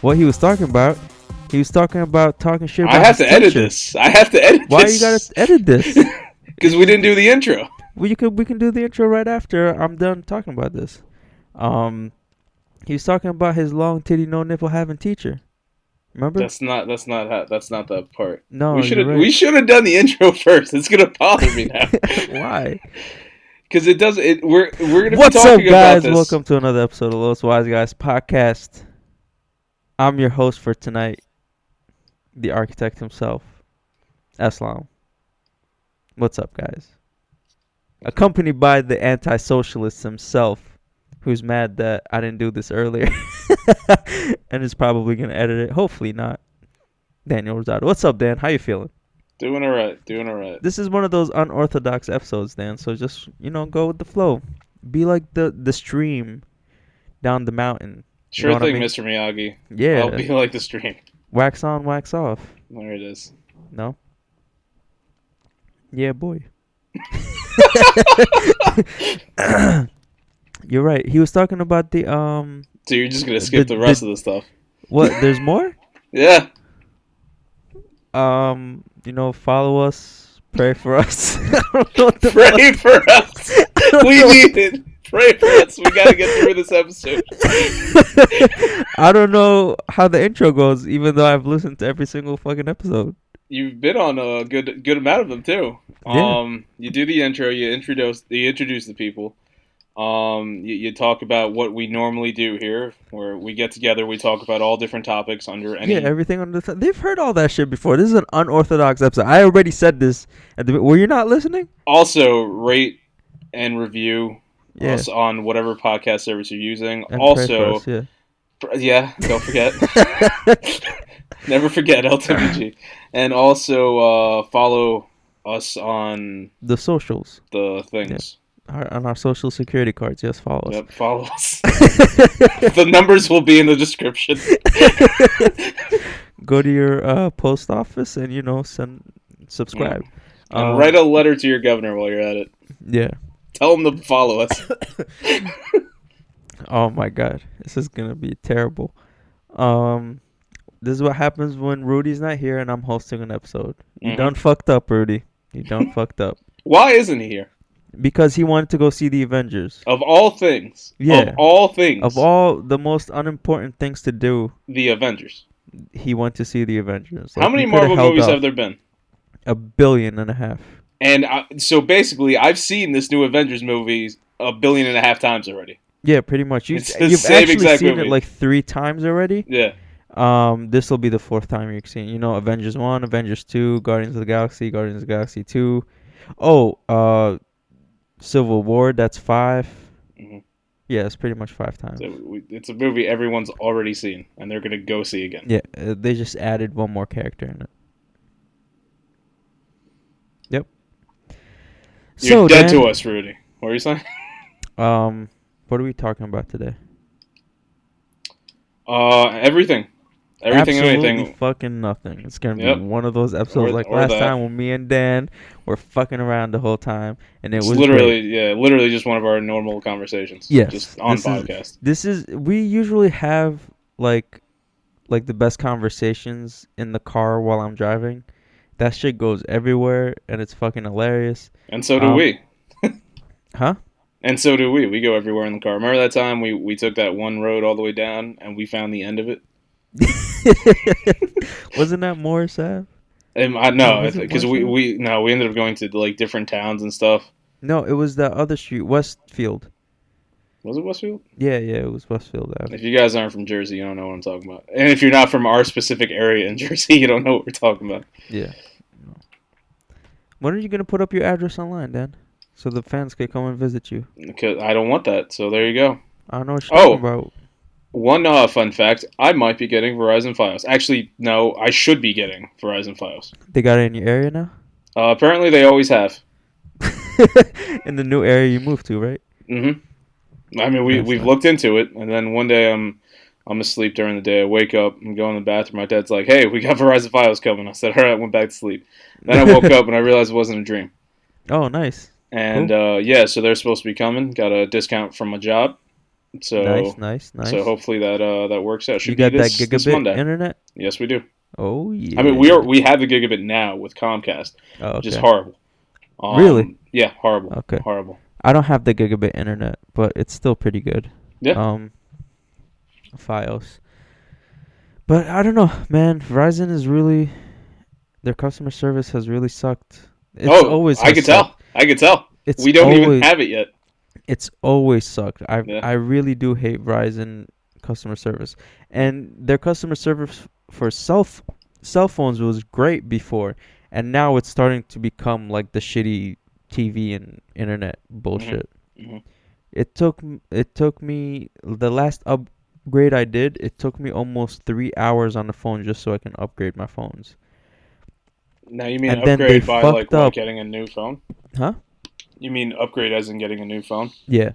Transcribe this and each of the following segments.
What he was talking about, he was talking about talking shit. About I have to edit this. I have to edit Why this. you gotta edit this? Because we didn't do the intro. you could we can do the intro right after I'm done talking about this. Um, he was talking about his long titty, no nipple having teacher. Remember? That's not. That's not. How, that's not the part. no, we should have. right. We should have done the intro first. It's gonna bother me now. Why? Because it does. It. We're we're gonna What's be up, talking about guys? this. Welcome to another episode of Los Wise Guys podcast. I'm your host for tonight, the architect himself, Aslam. What's up, guys? Accompanied by the anti-socialist himself, who's mad that I didn't do this earlier, and is probably gonna edit it. Hopefully not. Daniel Rosado. What's up, Dan? How you feeling? Doing all right. Doing all right. this is one of those unorthodox episodes, Dan. So just you know, go with the flow. Be like the the stream down the mountain. You Sure know what I thing, mean? Mr. Miyagi. Yeah, I'll be like the stream. wax on, wax off. There it is. No. Yeah, boy. You're right. He was talking about the um. So you're just gonna skip The- the, rest the- of the stuff. What? There's more. Yeah. Um. You know, follow us. Pray for us. Don't know what the Pray for us. We need it. Pray for us. We gotta get through this episode. I don't know how the intro goes, even though I've listened to every single fucking episode. You've been on a good good amount of them too. Yeah. Um, you do the intro, you introduce you introduce the people. Um, you, you talk about what we normally do here, where we get together, we talk about all different topics under any. Yeah, everything under the th- they've heard all that shit before. This is an unorthodox episode. I already said this at the. Were you not listening? also, rate and review Yeah. us on whatever podcast service you're using. And also, us, yeah. pr- yeah, don't forget. Never forget LTVG, and also uh, follow us on the socials the things. our, on our social security cards. Yes, follow us. Yep, follow us. the numbers will be in the description. Go to your uh, post office and you know send subscribe. And Um, write a letter to your governor while you're at it. Yeah. Tell them to follow us. Oh my god, this is gonna be terrible. Um, this is what happens when Rudy's not here and I'm hosting an episode. You Mhm. done fucked up, Rudy. You done fucked up Why isn't he here? because he wanted to go see the Avengers. Of all things, Yeah. of all things, Of all the most unimportant things to do, the Avengers. he went to see the Avengers. How many Marvel movies have there been? A billion and a half. And I, so basically, I've seen this new Avengers movie a billion and a half times already. Yeah, pretty much. You, it's you've actually seen movie. it like three times already. Yeah, Um, this will be the fourth time you've seen. You know, Avengers one, Avengers two, Guardians of the Galaxy, Guardians of the Galaxy two. Oh, uh, Civil War. That's 5 Mhm. Yeah, it's pretty much five times. so we, it's a movie everyone's already seen, and they're gonna go see again. Yeah, uh, they just added one more character in it. Yep. You're dead Dan, to us, Rudy. What are you saying? Um, what are we talking about today? Uh, everything, everything Absolutely anything. fucking nothing. It's gonna Yep. be one of those episodes Or- like or last that. time when me and Dan were fucking around the whole time, and it It's was literally, great. yeah, literally just one of our normal conversations. Yes, just on this is- podcast. This is we usually have like like the best conversations in the car while I'm driving. That shit goes everywhere and it's fucking hilarious. And so do Um, we. Huh? And so do we. We go everywhere in the car. Remember that time we, we took that one road all the way down and we found the end of it? Wasn't that more sad? And I no, it because we, we no, we ended up going to like different towns and stuff. No, it was that other street, Westfield. Was it Westfield? Yeah, yeah, it was Westfield Ave. If you guys aren't from Jersey, you don't know what I'm talking about. And if you're not from our specific area in Jersey, you don't know what we're talking about. Yeah. When are you gonna put up your address online, Dan? So the fans can come and visit you. Because I don't want that. So there you go. I don't know what you're Oh. talking about. One uh, fun fact: I might be getting Verizon FiOS. Actually, no, I should be getting Verizon FiOS. They got it in your area now. Uh, apparently, they always have. in the new area you moved to, right? Mm hmm I mean, we we've nice. looked into it, and then one day I'm I'm asleep during the day. I wake up, I'm going to the bathroom. My dad's like, "Hey, we got Verizon FiOS coming." I said, "All right." I went back to sleep. Then I woke up and I realized it wasn't a dream. Oh, nice, And uh, yeah, so they're supposed to be coming. Got a discount from my job, so nice, nice, nice. so hopefully that uh, that works out. Should you got be this, that gigabit internet? yes, we do. Oh yeah. I mean, we are we have the gigabit now with Comcast, Oh, which is horrible. Um, Really? Yeah, horrible. Okay. Horrible. I don't have the gigabit internet, but it's still pretty good. Yeah. Um, FiOS. But I don't know, man. Verizon is really their customer service has really sucked. It's oh, always I could sucked. tell. I could tell. It's we don't even have it yet. It's always sucked. I Yeah. I really do hate Verizon customer service, and their customer service for cell f- cell phones was great before, and now it's starting to become like the shitty TV and internet bullshit. Mhm. It took it took me the last upgrade I did. It took me almost three hours on the phone just so I can upgrade my phones. Now you mean And upgrade by like, like getting a new phone? Huh? You mean upgrade as in getting a new phone? Yeah.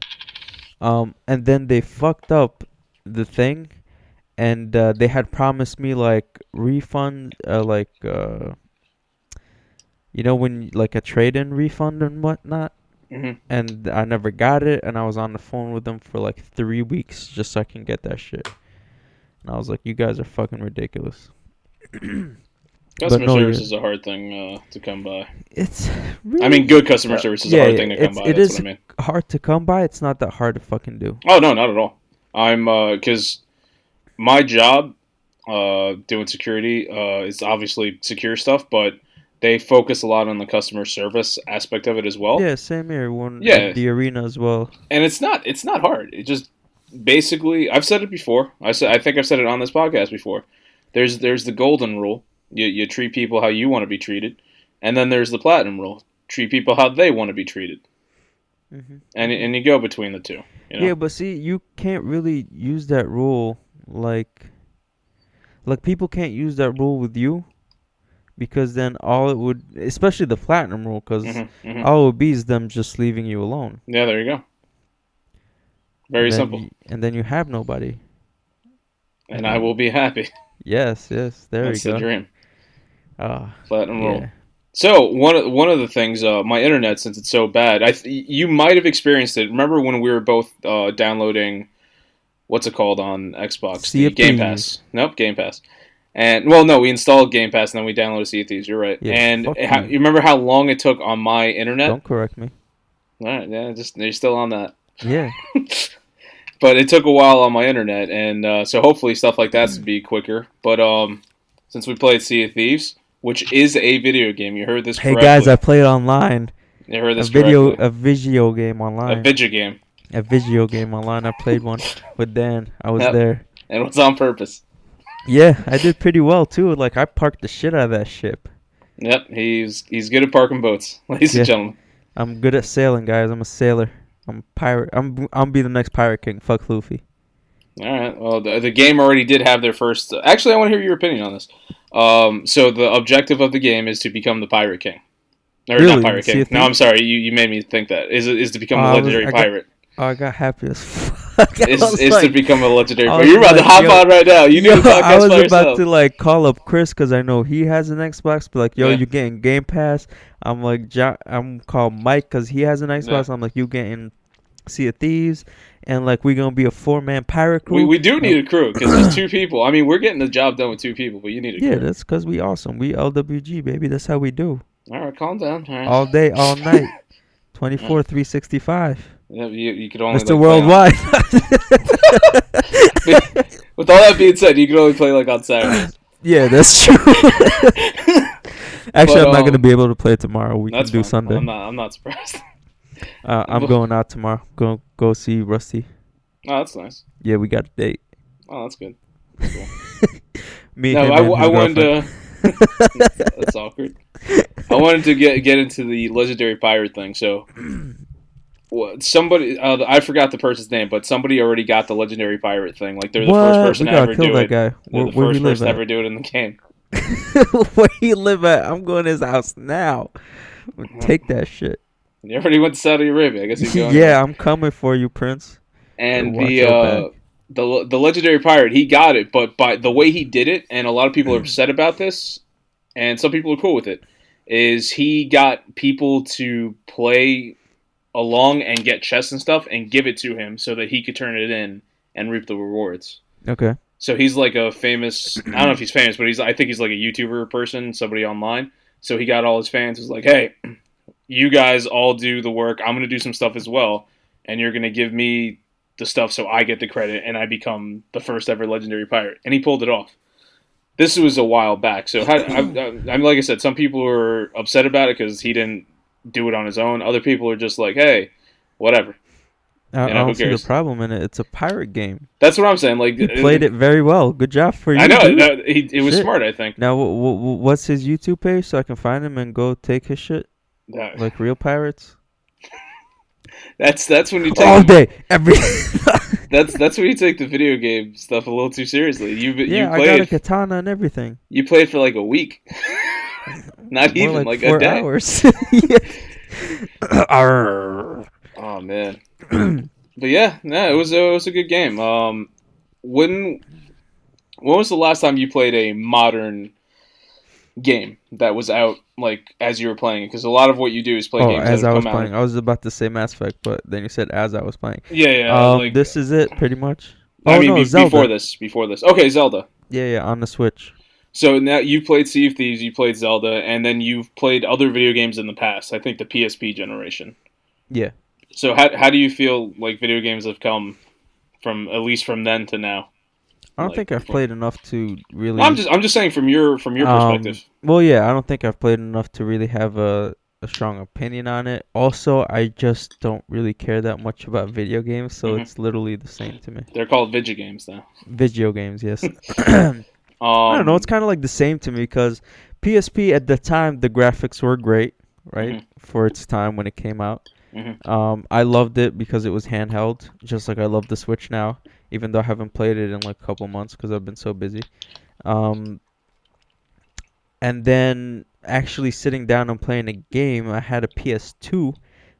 Um, and then they fucked up the thing, and uh, they had promised me like refund, uh, like uh, you know when like a trade-in refund and whatnot. Hmm And I never got it, and I was on the phone with them for like three weeks just so I can get that shit. And I was like, "You guys are fucking ridiculous." Customer no, service is a hard thing uh, to come by. It's really I mean, good customer Uh, service is yeah, a hard yeah, thing to come by. it That's is- what I mean. hard to come by. It's not that hard to fucking do. Oh no, not at all. I'm because my job uh, doing security uh, is obviously secure stuff, but they focus a lot on the customer service aspect of it as well. Yeah, same here. One Yeah. the arena as well. and it's not it's not hard. It just basically I've said it before. I said I think I've said it on this podcast before. There's there's the golden rule. You you treat people how you want to be treated, and then there's the platinum rule. Treat people how they want to be treated, hmm and and you go between the two. You know? Yeah, but see, you can't really use that rule like like people can't use that rule with you because then all it would, especially the platinum rule, because Mhm, mhm. all it would be is them just leaving you alone. Yeah, there you go. Very And simple, y- and then you have nobody. and I will be happy. Yes, yes. There That's we the go. dream. Ah, Platinum rule. yeah. So one of one of the things, uh, my internet, since it's so bad, I th- you might have experienced it. Remember when we were both uh, downloading, what's it called on Xbox? Sea the Game. Pass. Nope, Game Pass. And well, no, we installed Game Pass and then we downloaded Sea of Thieves. You're right. Yeah, and how, you. remember how long it took on my internet? Don't correct me. All right, yeah, just you're still on that. Yeah. but it took a while on my internet, and uh, so hopefully stuff like that would be quicker. But um, since we played Sea of Thieves, which is a video game, you heard this. Hey correctly. guys, I played online. you heard A this video, correctly. a video game online. a video game, A video game online. I played one with Dan. I was Yep. there. and it was on purpose. Yeah, I did pretty well too. Like I parked the shit out of that ship. Yep, he's he's good at parking boats, ladies Yeah. and gentlemen. I'm good at sailing, guys. I'm a sailor. I'm a pirate. I'm I'm be the next pirate king. Fuck Luffy. All right. Well, the, the game already did have their first. Actually, I want to hear your opinion on this. Um, so the objective of the game is to become the pirate king. Or Really? not pirate king. No, I'm sorry. You, you made me think that is is to become a I legendary got- pirate. Oh, Oh, I got happy as fuck. It's, was is to become a legendary You're about to hop yo- on right now. You Yo, the I was about yourself. to like call up Chris because I know he has an Xbox. But like, yo, Yeah. you getting Game Pass? I'm like, jo- I'm call Mike because he has an Xbox. I'm like, you getting Sea of Thieves? And like, we're gonna be a four man pirate crew. we, we do need a crew because there's two people. I mean, we're getting the job done with two people, but you need a Yeah, crew. that's because we awesome. We LWG baby. That's how we do. All right, calm down. All right. All day, all night. 24, 365. You, you could only Mr. like, Worldwide. With all that being said, you can only play like on Saturdays. yeah, that's true. Actually, But, I'm not gonna um, be able to play tomorrow. We can do fine. Sunday. I'm not. I'm not surprised. Uh, I'm but- going out tomorrow. Go go see Rusty. Oh, that's nice. Yeah, we got a date. Oh, that's good. Me, No, I, I wanted to. that's awkward. I wanted to get get into the legendary pirate thing. So, somebody uh, I forgot the person's name, but somebody already got the legendary pirate thing. Like they're the what? first person to ever do it. guy. They're Where, the first person to ever do it in the game. where he live at? I'm going to his house now. Take that shit. You already went to Saudi Arabia. I guess he's going. yeah, I'm coming for you, Prince. and the uh, the the legendary pirate he got it, but by the way he did it, and a lot of people are upset about this, and some people are cool with it. Is he got people to play along and get chests and stuff and give it to him so that he could turn it in and reap the rewards. Okay. So he's like a famous. I don't know if he's famous, but he's. I think he's like a YouTuber person, somebody online. So he got all his fans. Was like, hey, you guys all do the work. I'm gonna do some stuff as well, and you're gonna give me the stuff so I get the credit and I become the first ever legendary pirate. And he pulled it off. This was a while back. So how, I, I, I mean, like I said, some people were upset about it because he didn't do it on his own. Other people are just like, hey, whatever. I, You know, who don't see the problem in it. It's a pirate game. That's what I'm saying. Like You played uh, it very well. Good job for you. I know. dude. no, he, it was Shit. smart. I think. Now, w- w- what's his YouTube page so I can find him and go take his shit like real pirates? That's that's when you take All day, every. that's that's when you take the video game stuff a little too seriously. You yeah, you I got a played katana and everything. you played for like a week, not even like, four a day. hours. Oh man, but yeah, no, it was a, it was a good game. Um, when when was the last time you played a modern game that was out like as you were playing it? Because a lot of what you do is play oh, games as that I was playing, out. I was about to say Mass Effect, but then you said as I was playing. Yeah, yeah. um, like, this is it, pretty much. I oh mean, no, be- Zelda. before this, before this. Okay, Zelda. Yeah, yeah, on the Switch. So now you played Sea of Thieves, you played Zelda, and then you've played other video games in the past. I think the PSP generation. Yeah. So how how do you feel like video games have come from at least from then to now? I don't Like, think I've played enough to really. I'm just I'm just saying from your from your Um, perspective. Well, yeah, I don't think I've played enough to really have a, a strong opinion on it. Also, I just don't really care that much about video games, so Mhm. it's literally the same to me. They're called video games now. Video games, yes. Um, I don't know. It's kind of like the same to me because PSP at the time the graphics were great, right? Mhm. For its time when it came out. Mhm. Um, I loved it because it was handheld, just like I love the Switch now, even though I haven't played it in like a couple months because I've been so busy. Um, and then actually sitting down and playing a game, I had a PS2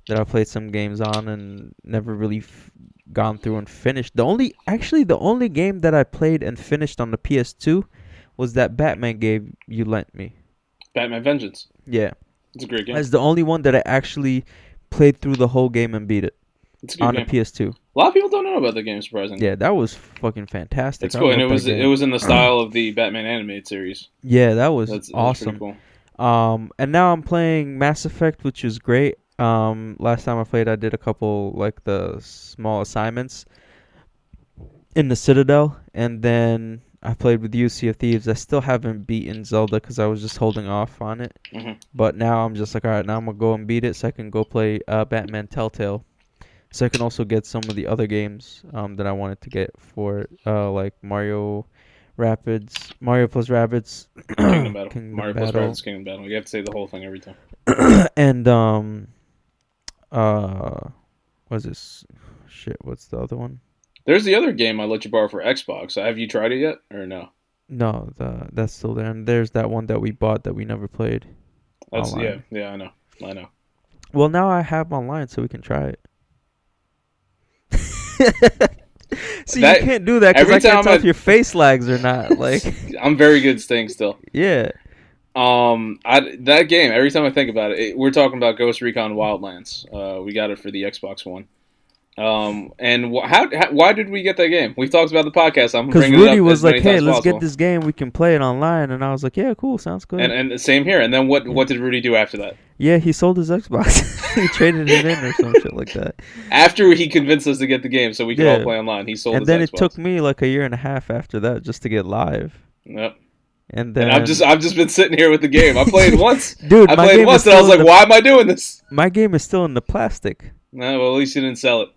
that I played some games on and never really f- gone through and finished. The only, actually, the only game that I played and finished on the PS2 was that Batman game you lent me. Batman Vengeance. Yeah, It's a great game. that's the only one that I actually played through the whole game and beat it It's a good on game. the PS2. A lot of people don't know about the game. Surprisingly, Yeah, that was fucking fantastic. it's cool, and it was game. it was in the style of the Batman animated series. yeah, that was That's, awesome. Pretty cool. Um, and now I'm playing Mass Effect, which is great. Um, last time I played, I did a couple like the small assignments in the Citadel, and then I played with you, Sea of Thieves. I still haven't beaten Zelda because I was just holding off on it. Mhm. But now I'm just like, all right, now I'm gonna go and beat it, so I can go play uh, Batman Telltale. So I can also get some of the other games um, that I wanted to get for uh, like Mario Rabbids, Mario plus Rabbids, Kingdom Battle. Kingdom Mario plus Battle. Rabbids Kingdom Battle. You have to say the whole thing every time. and um uh what's this shit what's the other one There's the other game I let you borrow for Xbox. Have you tried it yet, or no? no the that's still there and there's that one that we bought that we never played That's yeah, Online. yeah. I know, I know. well now i have online so we can try it see That- you can't do that because i can't tell I- if your face lags or not like I'm very good staying still. yeah Um, I, that game. Every time I think about it, it we're talking about Ghost Recon Wildlands. Uh, we got it for the Xbox One. Um, and wh- how, how why did we get that game? We've talked about the podcast. I'm because bringing it rudy was like hey let's possible. get this game we can play it online and i was like yeah cool sounds good And and the same here. And then what what did Rudy do after that? yeah he sold his xbox he traded it in or some shit like that After he convinced us to get the game so we could all play online, he sold. and then it took me like a year and a half after that just to get live. Yep. And then And I've just I've just been sitting here with the game. I played once. dude, I my played game once and I was like, the, why am I doing this? my game is still in the plastic. No, well at least you didn't sell it.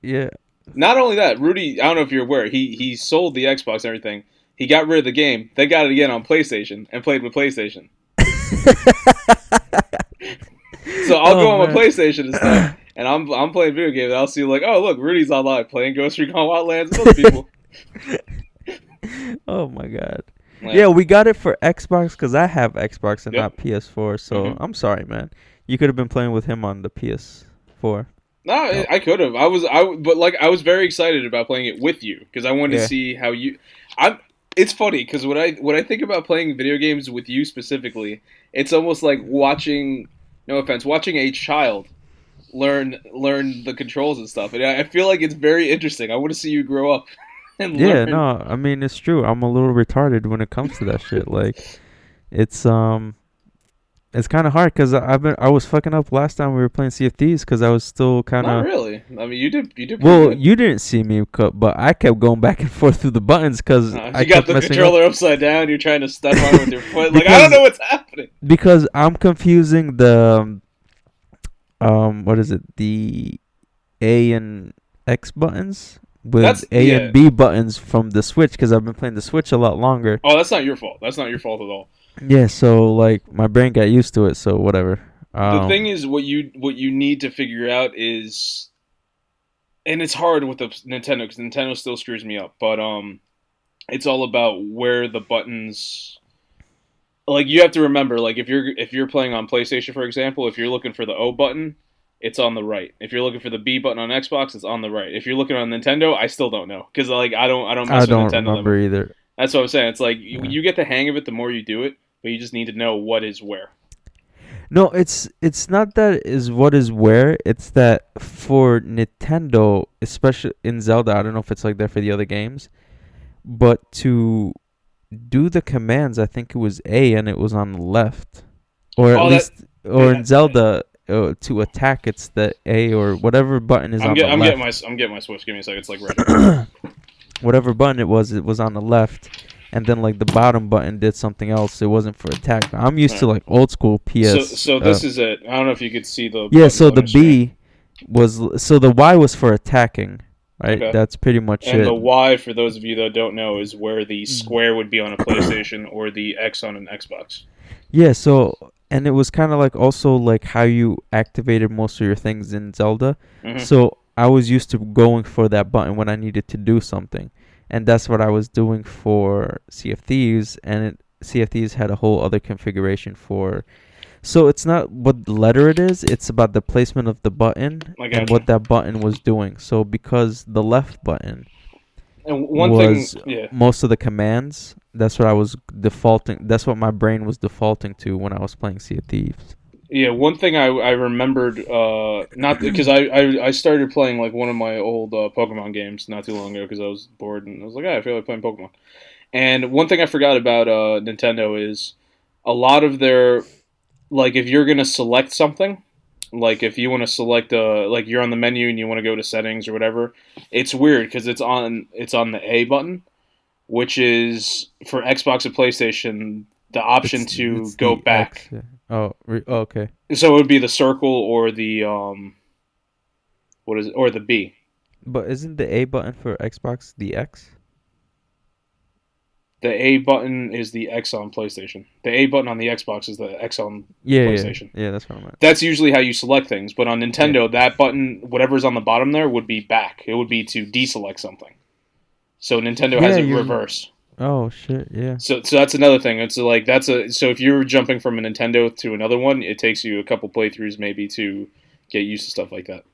Yeah, Not only that, Rudy, I don't know if you're aware, he he sold the Xbox and everything. He got rid of the game, then got it again on PlayStation and played with PlayStation. So I'll Oh, go on my. PlayStation and stuff, and I'm I'm playing video games. And I'll see like, oh look, Rudy's online playing Ghost Recon Wildlands with other people. oh my god. Like, Yeah, we got it for Xbox because I have Xbox and Yep. not PS4. So Mhm. I'm sorry, man. You could have been playing with him on the PS4. No, I- I could have. I was I but like I was very excited about playing it with you because I wanted Yeah. to see how you. I'm. It's funny because when I when I think about playing video games with you specifically, it's almost like watching. No offense, watching a child learn learn the controls and stuff, and I feel like it's very interesting. I want to see you grow up. And Yeah, learn. no, I mean it's true. I'm a little retarded when it comes to that shit. Like, it's um, it's kind of hard because I've been I was fucking up last time we were playing Sea of Thieves because I was still kind of. really. I mean, you did. You did. Well, good. you didn't see me, but I kept going back and forth through the buttons because Uh, I got kept the messing up. controller upside down. You're trying to step on it with your foot. Like I don't know what's happening. because I'm confusing the um, um what is it the A and X buttons with That's- A yeah. and B buttons from the Switch because I've been playing the Switch a lot longer. Oh, that's not your fault. That's not your fault at all. Yeah, so like my brain got used to it, so whatever. the Um, thing is what you what you need to figure out is and it's hard with the nintendo because nintendo still screws me up but um it's all about where the buttons like you have to remember like if you're if you're playing on playstation for example if you're looking for the o button it's on the right if you're looking for the b button on xbox it's on the right if you're looking on nintendo i still don't know because like i don't i don't mess I don't with nintendo that remember either. that's what i'm saying it's like you, Yeah. you get the hang of it the more you do it but you just need to know what is where No, it's it's not that is what is where. It's that for Nintendo, especially in Zelda, I don't know if it's like that for the other games, but to do the commands, I think it was A and it was on the left, or at Oh, that- least, or yeah. in Zelda, uh, to attack, it's the A or whatever button is I'm, on get, the I'm left. getting my I'm getting my switch give me a second it's like right whatever button it was, it was on the left, and then like the bottom button did something else. It wasn't for attack. I'm used to like old school PS. so so this uh, is it. I don't know if you could see the yeah. So the. B was so the Y was for attacking, right? Okay. That's pretty much and it. the Y for those of you that don't know is where Mm. the square would be on a PlayStation or the X on an Xbox. yeah. So and it was kind of like also like how you activated most of your things in Zelda. Mhm. So I was used to going for that button when I needed to do something, and that's what I was doing for Sea of Thieves, and it, Sea of Thieves had a whole other configuration for. So it's not what letter it is; it's about the placement of the button and what that button was doing. So because the left button And one was thing, yeah, most of the commands, that's what I was defaulting. That's what my brain was defaulting to when I was playing Sea of Thieves. yeah. One thing I, I remembered, uh, not because I, I I started playing like one of my old uh, Pokemon games not too long ago because I was bored and I was like, "Ah, I feel like playing Pokemon. And one thing I forgot about uh, Nintendo is a lot of their like if you're gonna select something, like if you want to select uh like you're on the menu and you want to go to settings or whatever, it's weird because it's on it's on the A button, which is for Xbox and PlayStation the option It's- to it's go back. X, yeah. Oh, re- oh, okay. So it would be the circle or the um, what is it? Or the B. But isn't the A button for Xbox the X? The A button is the X on PlayStation. The A button on the Xbox is the X on. Yeah, yeah, PlayStation. yeah. That's what I meant. That's usually how you select things. But on Nintendo, that button, whatever's on the bottom there, would be back. It would be to deselect something. So Nintendo has Yeah, it you- reverse. Oh shit, yeah. So, so that's another thing. It's like that's a so if you're jumping from a Nintendo to another one, it takes you a couple playthroughs maybe to get used to stuff like that.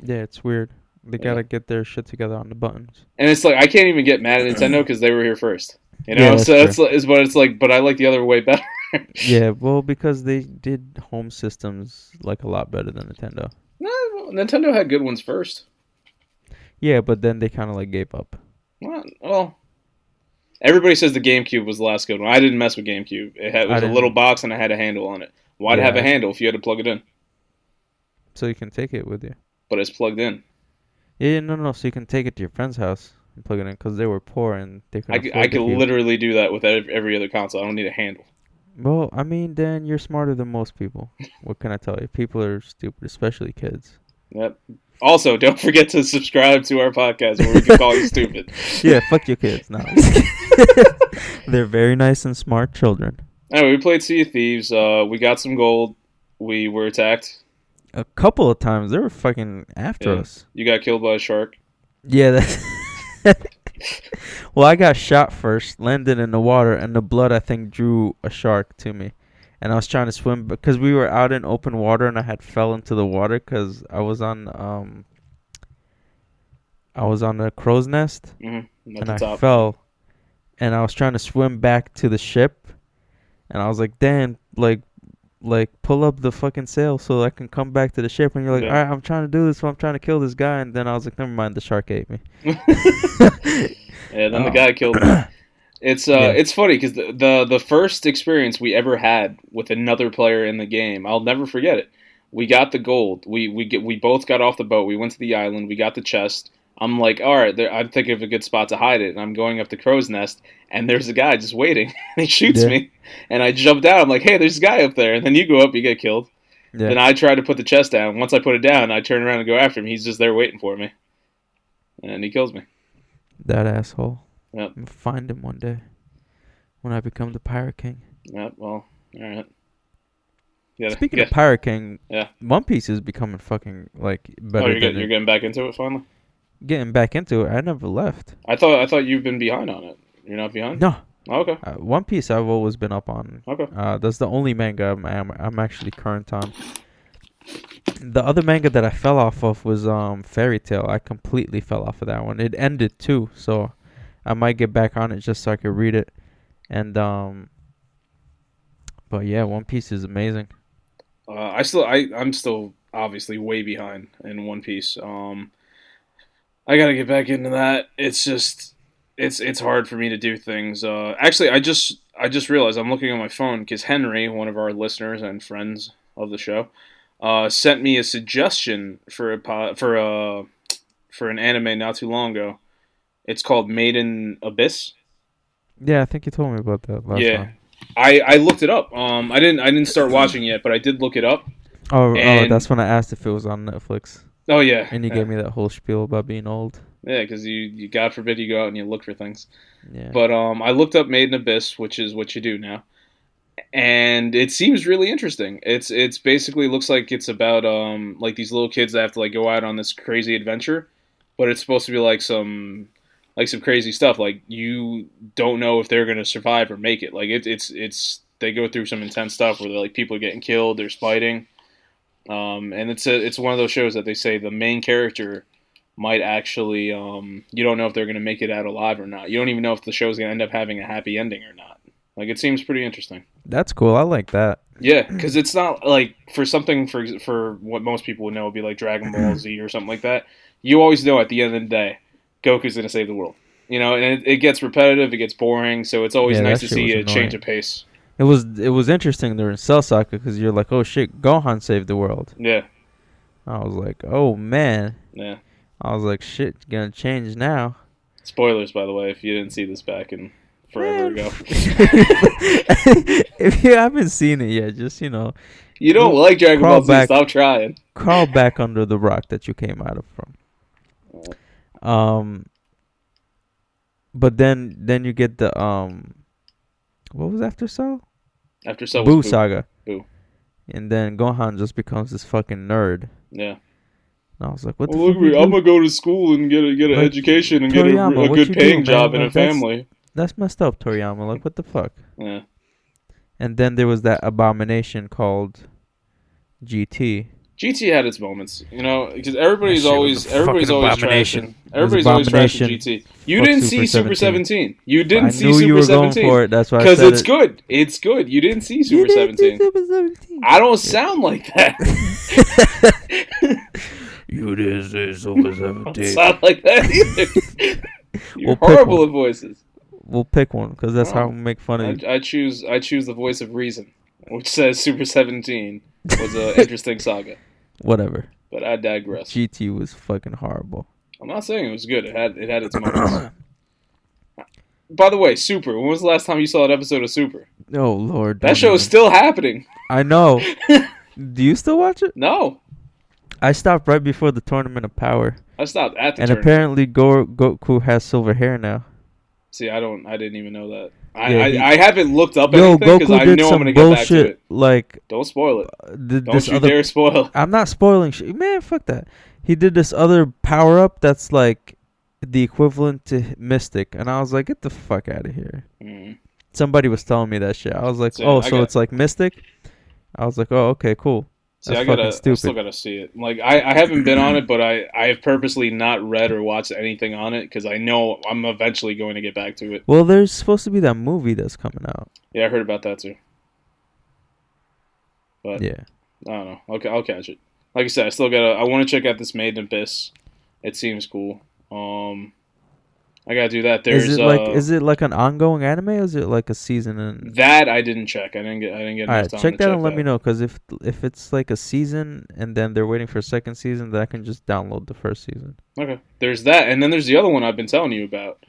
Yeah, it's weird. They Yeah. gotta get their shit together on the buttons. And it's like I can't even get mad at Nintendo because they were here first. You know, Yeah, that's so it's, it's but it's like, but I like the other way better. Yeah, well, because they did home systems like a lot better than Nintendo. No, Nintendo had good ones first. Yeah, but then they kind of like gave up. Well, well, everybody says the GameCube was the last good one. I didn't mess with GameCube. It, had, it was a little box and I had a handle on it. Why'd it Yeah, have a handle if you had to plug it in? So you can take it with you. But it's plugged in. Yeah, no, no. So you can take it to your friend's house and plug it in because they were poor and they I, couldn't c- I could literally do that with every other console. I don't need a handle. Well, I mean, then you're smarter than most people. What can I tell you? People are stupid, especially kids. Yep. Also, don't forget to subscribe to our podcast where we can call you stupid. Yeah, fuck your kids. No, they're very nice and smart children. Anyway, we played Sea of Thieves. Uh, we got some gold. We were attacked. A couple of times they were fucking after Yeah. us. You got killed by a shark. Yeah. That's well, I got shot first, landed in the water, and the blood I think drew a shark to me. And I was trying to swim because we were out in open water, and I had fell into the water because I was on um. I was on a crow's nest, Mm-hmm. And I top. fell, and I was trying to swim back to the ship, and I was like, "Dan, like, like pull up the fucking sail so I can come back to the ship." And you're like, Yeah. "All right, I'm trying to do this. I'm trying to kill this guy." And then I was like, "Never mind, the shark ate me." Yeah, then the Oh. guy killed me. It's uh, Yeah. it's funny because the, the the first experience we ever had with another player in the game, I'll never forget it. We got the gold. We we get we both got off the boat. We went to the island. We got the chest. I'm like, all right, there, I'm thinking of a good spot to hide it, and I'm going up the crow's nest, and there's a guy just waiting, and he shoots Yeah. me, and I jump down. I'm like, hey, there's a guy up there, and then you go up, you get killed. Yeah. Then I try to put the chest down. Once I put it down, I turn around and go after him. He's just there waiting for me, and he kills me. That asshole. Yep. Gonna find him one day when I become the Pirate King. Yep. Well, all right. Yeah. Speaking yeah. of Pirate King, Yeah. One Piece is becoming fucking like better oh, you're, getting, you're getting back into it finally. getting back into it. I never left. I thought I thought you've been behind on it. You're not behind. No, Oh, okay. uh, One Piece I've always been up on. Okay. Uh, that's the only manga I'm, I'm I'm actually current on. The other manga that I fell off of was um Fairy Tail. I completely fell off of that one. It ended too, so I might get back on it just so I could read it. And um, but yeah, One Piece is amazing. Uh, I still I I'm still obviously way behind in One Piece. Um, I gotta get back into that. It's just it's it's hard for me to do things. Uh, actually, I just I just realized I'm looking on my phone because Henry, one of our listeners and friends of the show, uh, sent me a suggestion for a po- for a for an anime not too long ago. It's called Made in Abyss. Yeah, I think you told me about that last Yeah. time. I, I looked it up. Um, I didn't I didn't start watching yet, but I did look it up. Oh, oh, that's when I asked if it was on Netflix, Oh yeah, and you yeah. gave me that whole spiel about being old. Yeah, because you, you, God forbid, you go out and you look for things. Yeah. But um, I looked up Made in Abyss, which is what you do now, and it seems really interesting. It's it's basically looks like it's about um like these little kids that have to like go out on this crazy adventure, but it's supposed to be like some like some crazy stuff. Like you don't know if they're gonna survive or make it. Like it's it's it's they go through some intense stuff where they're like people are getting killed, there's fighting, um, and it's a it's one of those shows that they say the main character might actually um, you don't know if they're going to make it out alive or not. You don't even know if the show's going to end up having a happy ending or not. Like it seems pretty interesting. That's cool. I like that. Yeah, because it's not like for something for for what most people would know would be like Dragon Ball Z or something like that. You always know at the end of the day, Goku's going to save the world. You know, and it, it gets repetitive, it gets boring, so it's always Yeah, nice to see a change of pace. It was it was interesting during Cell Saga because you're like, oh shit, Gohan saved the world. Yeah, I was like, oh man. yeah. I was like, shit, gonna change now. Spoilers, by the way, if you didn't see this back in forever ago. if you haven't seen it yet, just you know, You don't like Dragon Ball Z? back. Stop trying. crawl back under the rock that you came out of from. Um, but then then you get the um, what was after Cell? After so Boo Saga. Boo. And then Gohan just becomes this fucking nerd. Yeah. And I was like, what the Well, look fuck? at you. I'm gonna go to school and get a get an Like, education and get a, a good paying do, job in a Like, that's- family. That's messed up, Toriyama. Like, what the fuck? Yeah. And then there was that abomination called GT. GT had its moments, you know, because everybody's always everybody's always trashing. Everybody's always trashing. GT. You Fuck didn't see Super 17. 17. You didn't I see knew Super you were 17 going for it. That's why I because said it's it. good. It's good. You didn't see You Super didn't see 17. Super 17. I don't sound like that. You didn't see Super 17. I don't sound like that either. You're We'll horrible at voices. We'll pick one because that's how Oh. we make fun of you. I, I choose I choose the voice of reason, which says Super 17 was an interesting saga. Whatever. But I digress. GT was fucking horrible. I'm not saying it was good. It had it had its moments. By the way, Super. When was the last time you saw an episode of Super? Oh lord. That show is still happening. I know. Do you still watch it? No, I stopped right before the tournament of power, I stopped at the and tournament. apparently Go- Goku has silver hair now. See, I don't. I didn't even know that. I Yeah, I, he- I haven't looked up Yo, anything because I know I'm gonna get back to it. like Don't spoil it. uh, did Don't you other dare spoil. I'm not spoiling shit. Man, fuck that. He did this other power up that's like the equivalent to Mystic, and I was like, get the fuck out of here. Mm. Somebody was telling me that shit. I was like, oh, I so it's like Mystic. I was like, oh, okay, cool. See, I gotta, I still gotta see it. Like, I, I haven't been on it, but I, I have purposely not read or watched anything on it because I know I'm eventually going to get back to it. Well, there's supposed to be that movie that's coming out. Yeah, I heard about that too. But Yeah. I don't know. Okay, I'll catch it. Like I said, I still gotta. I want to check out this Made in Abyss. It seems cool. Um, I gotta do that. There's is it uh, like is it like an ongoing anime or is it like a season and that I didn't check. I didn't get. I didn't get All right, check that check and let me know because if if it's like a season and then they're waiting for a second season, then I can just download the first season. Okay, there's that, and then there's the other one I've been telling you about.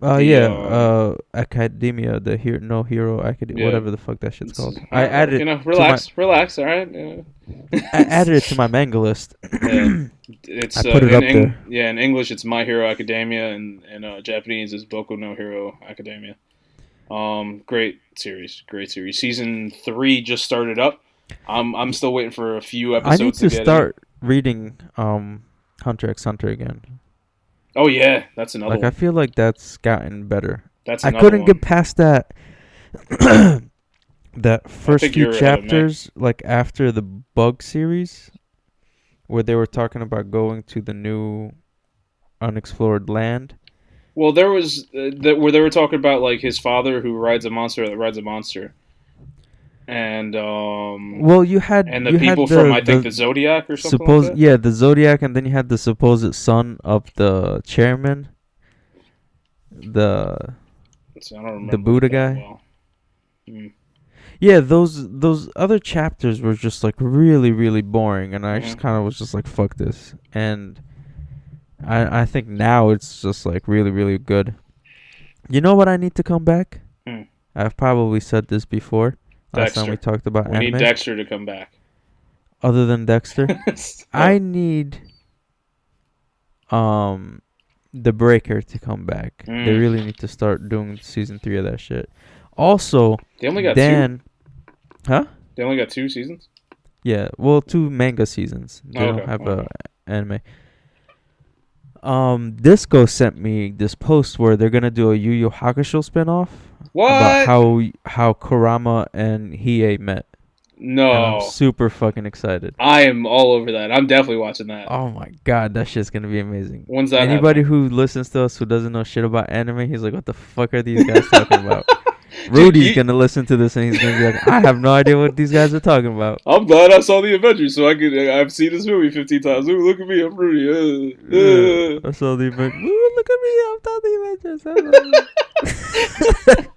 Oh The, yeah, um, uh, Academia, the hero, no hero academia, Yeah. whatever the fuck that shit's called. uh, I added, You know, to my- relax, relax. All right. Yeah. I added it to my manga list. Yeah. It's I uh, it up Eng- there. Yeah, in English it's My Hero Academia, and in uh, Japanese is Boku no Hero Academia. Um, great series, great series. Season three just started up. I'm I'm still waiting for a few episodes. I need to get in. start reading um Hunter x Hunter again. Oh yeah, that's another Like I feel like that's gotten better. That's I couldn't one. get past that that first few you're ahead of me. chapters, like after the bug series, where they were talking about going to the new unexplored land. Well, there was uh, that where they were talking about like his father who rides a monster that rides a monster, and um Well, you had and the you people had the, from I think the the Zodiac or something supposed like yeah the Zodiac, and then you had the supposed son of the chairman, the don't remember Buddha guy? well. Mm. Yeah, those those other chapters were just like really really boring, and I just Mhm. kind of was just like fuck this. And I I think now it's just like really really good. You know what I need to come back? Hmm. I've probably said this before. Last time we talked about We anime. need Dexter to come back. Other than Dexter, I need um the Breaker to come back. They Mm. really need to start doing season three of that shit. Also, they only got two. Dan, huh? They only got two seasons. Yeah, well, two manga seasons. They Okay, don't have okay. a anime. Um, Disco sent me this post where they're gonna do a Yu Yu Hakusho spinoff What? about how how Kurama and Hiei met. And no, I'm super fucking excited. I am all over that. I'm definitely watching that. Oh my god, that shit's gonna be amazing. When's that? Anybody happening? who listens to us who doesn't know shit about anime, he's like, "What the fuck are these guys talking about?" Rudy's gonna listen to this and he's gonna be like, "I have no idea what these guys are talking about." I'm glad I saw the Avengers, so I could. I've seen this movie 15 times. Ooh, look at me, I'm Rudy. Uh, Yeah, uh. I saw the. Ooh, look at me! I'm the Avengers.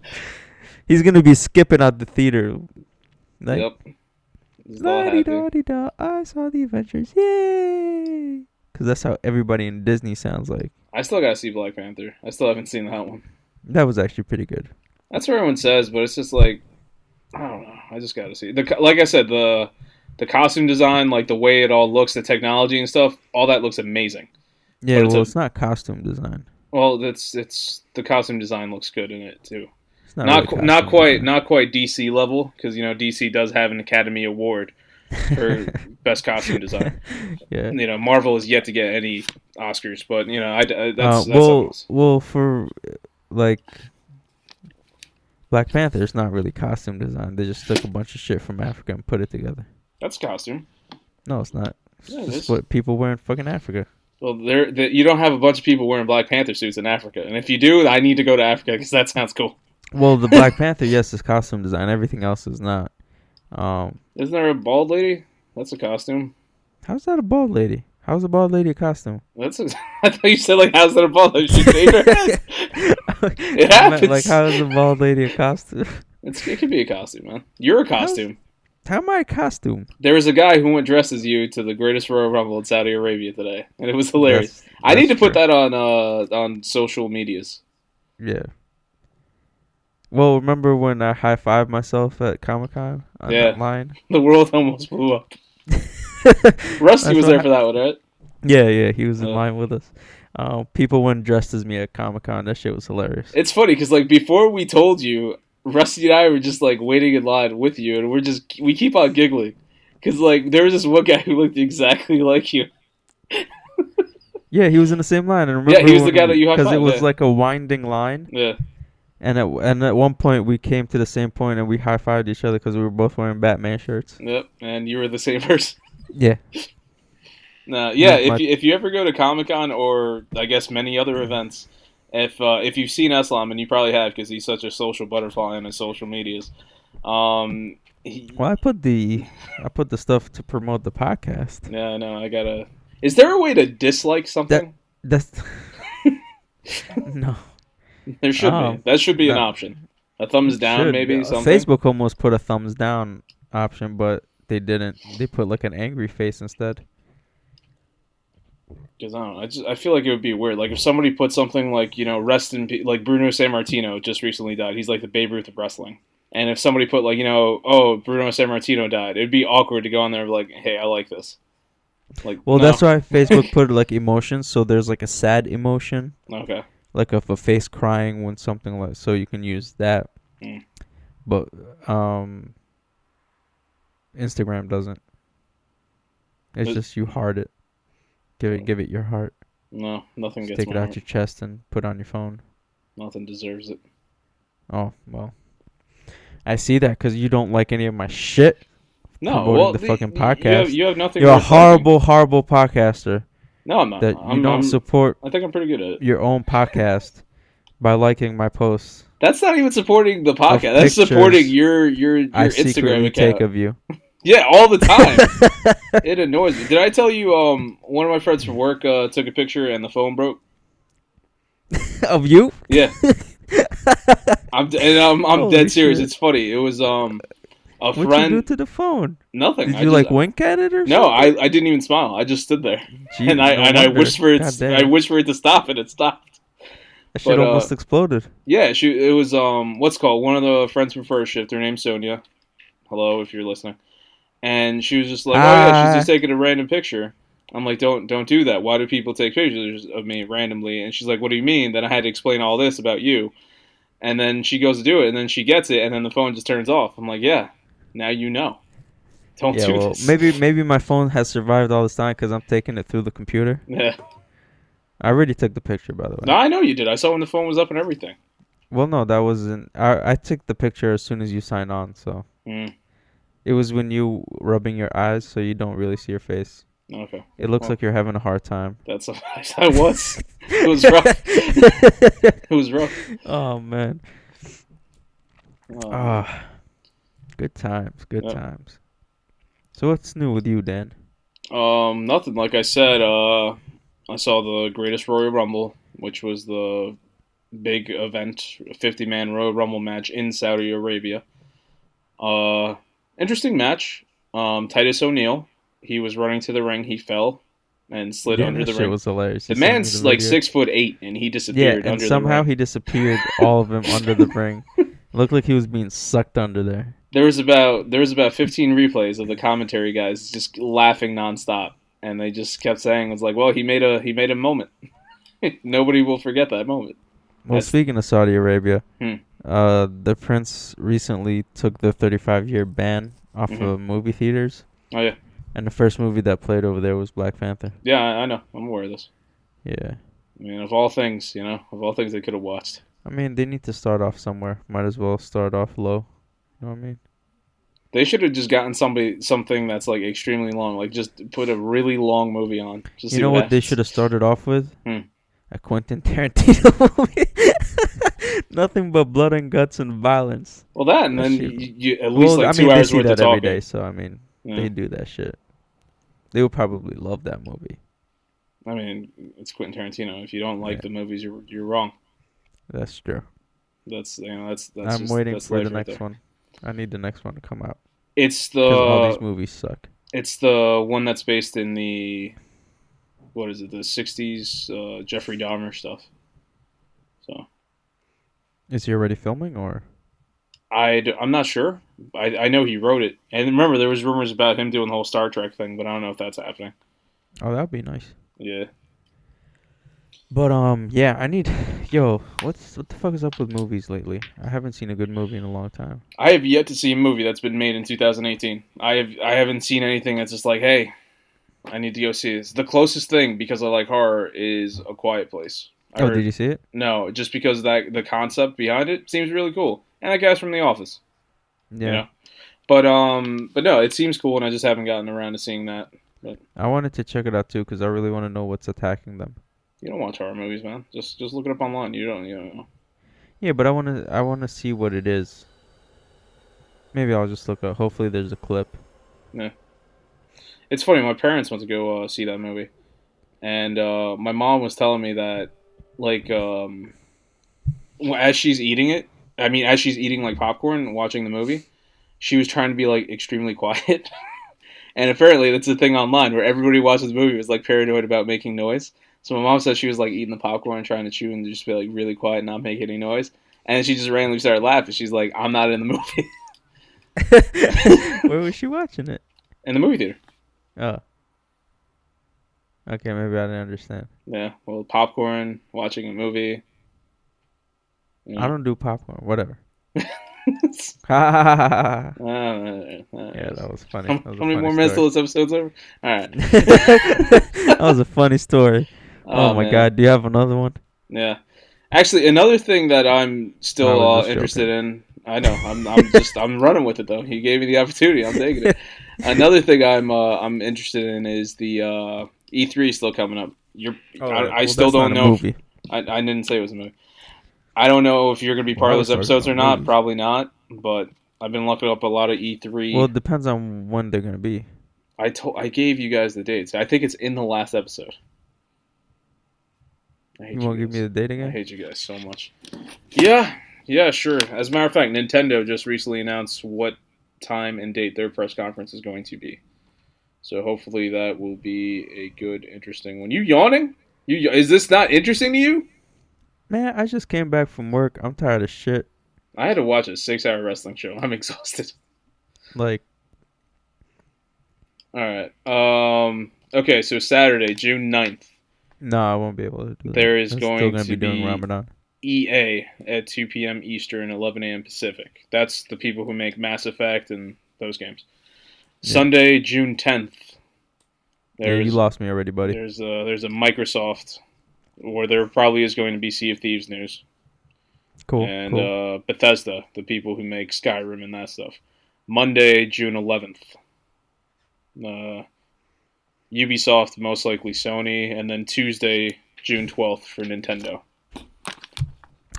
He's gonna be skipping out the theater. Like, Yep. He's all happy. "La-di-da-di-da, I saw the Avengers. Yay! Because that's how everybody in Disney sounds like. I still gotta see Black Panther. I still haven't seen that one. That was actually pretty good. That's what everyone says, but it's just like I don't know. I just gotta see the like I said the the costume design, like the way it all looks, the technology and stuff. All that looks amazing. Yeah, But it's well, a- it's not costume design. Well, it's it's the costume design looks good in it too. It's not Not really qu- not quite design. not quite DC level because you know DC does have an Academy Award for best costume design. yeah. You know Marvel is yet to get any Oscars, but you know I, I- that's, Uh, that's well, well, for like Black Panther, it's not really costume design. They just took a bunch of shit from Africa and put it together. that's costume. No, it's not. It's Yeah, it just is. what people wear in fucking Africa. Well, there the, you don't have a bunch of people wearing Black Panther suits in Africa, and if you do, I need to go to Africa because that sounds cool. Well, the Black Panther, yes, is costume design. Everything else is not. Um, Isn't there a bald lady? That's a costume. how's that a bald lady? How's a bald lady a costume? That's a, I thought you said like how's that a bald lady? She shaved her head. It happens. Like, how is a bald lady a costume? It's, it could be a costume, man. You're a costume. How am I a costume? There was a guy who went dressed as you to the greatest Royal Rumble in Saudi Arabia today, and it was hilarious. That's- I need to that's put true. that on uh on social medias. Yeah. Well, remember when I high fived myself at Comic Con on Yeah. that line? The world almost blew up. Rusty That's was there hap- for that one, right? Yeah, yeah, he was in Uh. line with us. Oh, people went dressed as me at Comic Con. That shit was hilarious. It's funny because like before we told you, Rusty and I were just like waiting in line with you, and we're just we keep on giggling because like there was this one guy who looked exactly like you. Yeah, he was in the same line. And remember he was the guy that you because it was yeah. like a winding line, Yeah, and at and at one point we came to the same point and we high fived each other because we were both wearing Batman shirts. yep. And you were the same person. Yeah, No, yeah. If much. you, if you ever go to Comic Con or I guess many other events, if uh, if you've seen Eslam and you probably have because he's such a social butterfly on his social medias, um, he, well, I put the I put the stuff to promote the podcast. yeah, no, I gotta. Is there a way to dislike something? That's no there should Oh, be. That should be an option. A thumbs down, Should. maybe Uh, something. Facebook almost put a thumbs down option, but they didn't. They put like an angry face instead. Because I don't know. I just I feel like it would be weird. Like if somebody put something like you know rest in pe- like Bruno Sammartino just recently died. He's like the Babe Ruth of wrestling. And if somebody put like you know oh Bruno Sammartino died, it'd be awkward to go on there and be like hey I like this. Like Well, no. that's why Facebook put like emotions. So there's like a sad emotion, okay. like of a face crying when something like. So you can use that. Mm. But um, Instagram doesn't. It's But- just you heart it. Give it, give it your heart. No, nothing Just gets take it out your chest and put it on your phone. Nothing deserves it. Oh well, I see that because you don't like any of my shit. No, Promoting well, the the- fucking You have, podcast. you have nothing. You're a worth liking. horrible, horrible podcaster No, I'm not. that you I'm, don't I'm- support I think I'm pretty good at it. your own podcast by liking my posts. That's not even supporting the podcast. That's supporting your your your I Instagram account. take of you. Yeah, all the time. it annoys me. Did I tell you? Um, one of my friends from work uh, took a picture and the phone broke. of you? Yeah, I'm and I'm I'm Holy dead serious. shit. It's funny. It was um a What'd you do friend. to the phone? Nothing. Did I you just- like wink at it or No, something? I, I didn't even smile. I just stood there Gee, and I no and I wished for it. I wished for it to stop and it stopped. That shit but, uh, almost exploded. Yeah, she it was um what's called one of the friends from first shift. Her name's Sonia. Hello, if you're listening. And she was just like, oh yeah, she's Ah. just taking a random picture. I'm like, don't don't do that. Why do people take pictures of me randomly? And she's like, what do you mean? Then I had to explain all this about you. And then she goes to do it, and then she gets it, and then the phone just turns off. I'm like, yeah, now you know. Don't Yeah, do well, this. maybe maybe my phone has survived all this time because I'm taking it through the computer. Yeah. I already took the picture, by the way. No, I know you did. I saw when the phone was up and everything. Well, no, that wasn't. I I took the picture as soon as you signed on, so Mm, it was when you rubbing your eyes, so you don't really see your face. okay, It looks Well. like you're having a hard time. that's I was. It was rough. It was rough. oh man. Oh. Ah, good times, good times. So what's new with you, Dan? Um, nothing. Like I said, uh, I saw the Greatest Royal Rumble, which was the big event, 50 man Royal Rumble match in Saudi Arabia. Uh, interesting match. Um, Titus O'Neil, he was running to the ring, he fell and slid Yeah, under the ring. was hilarious. the man's like video. six foot eight, and he disappeared. Yeah, and under somehow the ring. he disappeared all of him under the ring. Looked like he was being sucked under there. There was about there was about 15 replays of the commentary guys just laughing nonstop, and they just kept saying, "It's like, well, he made a he made a moment. Nobody will forget that moment." Well, That's- speaking of Saudi Arabia, Hmm. uh, the prince recently took the 35 year ban off Mhm. of movie theaters, Oh yeah, and the first movie that played over there was Black Panther. yeah, I, I know. I'm aware of this. Yeah, I mean, of all things, you know, of all things they could have watched. I mean they need to start off somewhere. Might as well start off low. You know what I mean? They should have just gotten somebody something that's like extremely long, like just put a really long movie on. Just you know what they should have started off with? Hmm. A Quentin Tarantino movie. Nothing but blood and guts and violence. Well, that and That then you, you, at least well, like I two mean they hours see worth that of every talking. day, so I mean Yeah. they do that shit. They would probably love that movie. I mean, it's Quentin Tarantino. If you don't like Yeah. the movies, you're you're wrong. That's true. That's you know that's that's. I'm just, waiting that's for the life right next one. I need the next one to come out It's the. because all these movies suck. it's the one that's based in the what is it the '60s uh, Jeffrey Dahmer stuff. So Is he already filming or? I am not sure. I I know he wrote it, and remember there was rumors about him doing the whole Star Trek thing, but I don't know if that's happening. Oh, that'd be nice. Yeah. But um, yeah, I need. Yo, what's what the fuck is up with movies lately? I haven't seen a good movie in a long time. I have yet to see a movie that's been made in 2018. I have I haven't seen anything that's just like, hey, I need to go see this. The closest thing because I like horror is A Quiet Place. I Oh, heard- did you see it? No, just because that the concept behind it seems really cool, and that guy's from The Office. Yeah. You know? But um, but no, it seems cool, and I just haven't gotten around to seeing that. I wanted to check it out too because I really want to know what's attacking them. You don't watch horror movies, man. Just just look it up online. You don't. You don't know. Yeah, but I want to. I want to see what it is. Maybe I'll just look up. Hopefully, there's a clip. It's funny. My parents went to go uh, see that movie, and uh, my mom was telling me that, like, um, as she's eating it, I mean, as she's eating like popcorn, and watching the movie, she was trying to be like extremely quiet. and apparently, that's a thing online where everybody watches the movie was like paranoid about making noise. So my mom said she was like eating the popcorn, trying to chew, and just be like really quiet, and not make any noise. And she just randomly started laughing. She's like, "I'm not in the movie." Where was she watching it? in the movie theater. Oh. Okay, maybe I didn't understand. Yeah, well, popcorn, watching a movie. You know. I don't do popcorn. Whatever. Ha ha ha ha ha. Yeah, that was funny. How, That was how many funny more minutes till this episode's over? All right. that was a funny story. Oh, my man. god, do you have another one? Yeah. Actually, another thing that I'm still uh, interested in. I know. I'm. I'm just. I'm running with it though. He gave me the opportunity. I'm taking it. Another thing I'm. Uh, I'm interested in is the uh, E3 still coming up. You're. Oh, I, I still don't know. If, I, I didn't say it was a movie. I don't know if you're going to be part Well, of those episodes or not. movies. Probably not. But I've been looking up a lot of E3. Well, it depends on when they're gonna be. I told I gave you guys the dates. I think it's in the last episode. I hate You won't give me the date again. I hate you guys so much. Yeah, yeah, sure. As a matter of fact, Nintendo just recently announced what time and date their press conference is going to be. So hopefully that will be a good, interesting one. You yawning? You is this not interesting to you? Man, I just came back from work. I'm tired of shit. I had to watch a six-hour wrestling show. I'm exhausted. Like, All right. Um. Okay. So Saturday, June 9th. no, I won't be able to do that. There is I'm going still gonna to be doing be- Ramadan. EA at 2 p.m. Eastern, 11 a.m. Pacific. That's the people who make Mass Effect and those games. Yeah. Sunday, June 10th. Yeah, you lost me already, buddy. there's a, there's a Microsoft, or there probably is going to be Sea of Thieves news, Cool, and cool. uh, Bethesda, the people who make Skyrim and that stuff. Monday, June 11th. Uh, Ubisoft, most likely Sony, and then Tuesday, June 12th for Nintendo.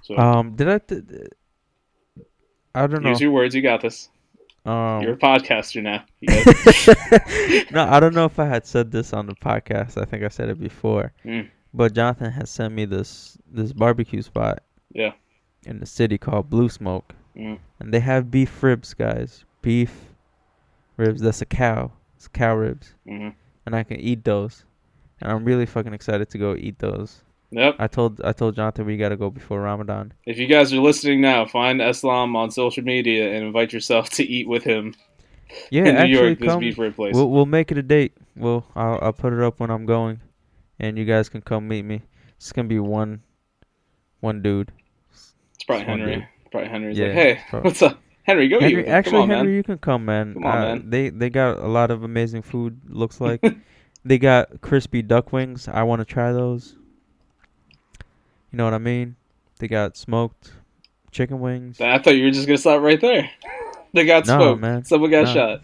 So um, did I? Th- I don't know. use your words. You got this. Um, You're a podcaster now. You no, I don't know if I had said this on the podcast. I think I said it before. Mm. But Jonathan has sent me this this barbecue spot. Yeah. In the city called Blue Smoke, Mm. and they have beef ribs, guys. Beef ribs. That's a cow. It's cow ribs, Mhm. and I can eat those. And I'm really fucking excited to go eat those. Yep. I told I told Jonathan we gotta go before Ramadan. If you guys are listening now, find Islam on social media and invite yourself to eat with him Yeah, in New actually, York. This come. beef rib place. We'll we'll make it a date. We'll I'll I'll put it up when I'm going, and you guys can come meet me. It's gonna be one, one dude. it's probably it's Henry. dude. Probably Henry's Yeah, like, hey, probably. what's up, Henry? Go eat Henry, with actually, on, Henry, man. you can come, man. Come on, Uh, man. They they got a lot of amazing food. Looks like they got crispy duck wings. I want to try those. You know what I mean? They got smoked chicken wings. I thought you were just gonna stop right there. they got No, smoked. man. Someone got No. shot.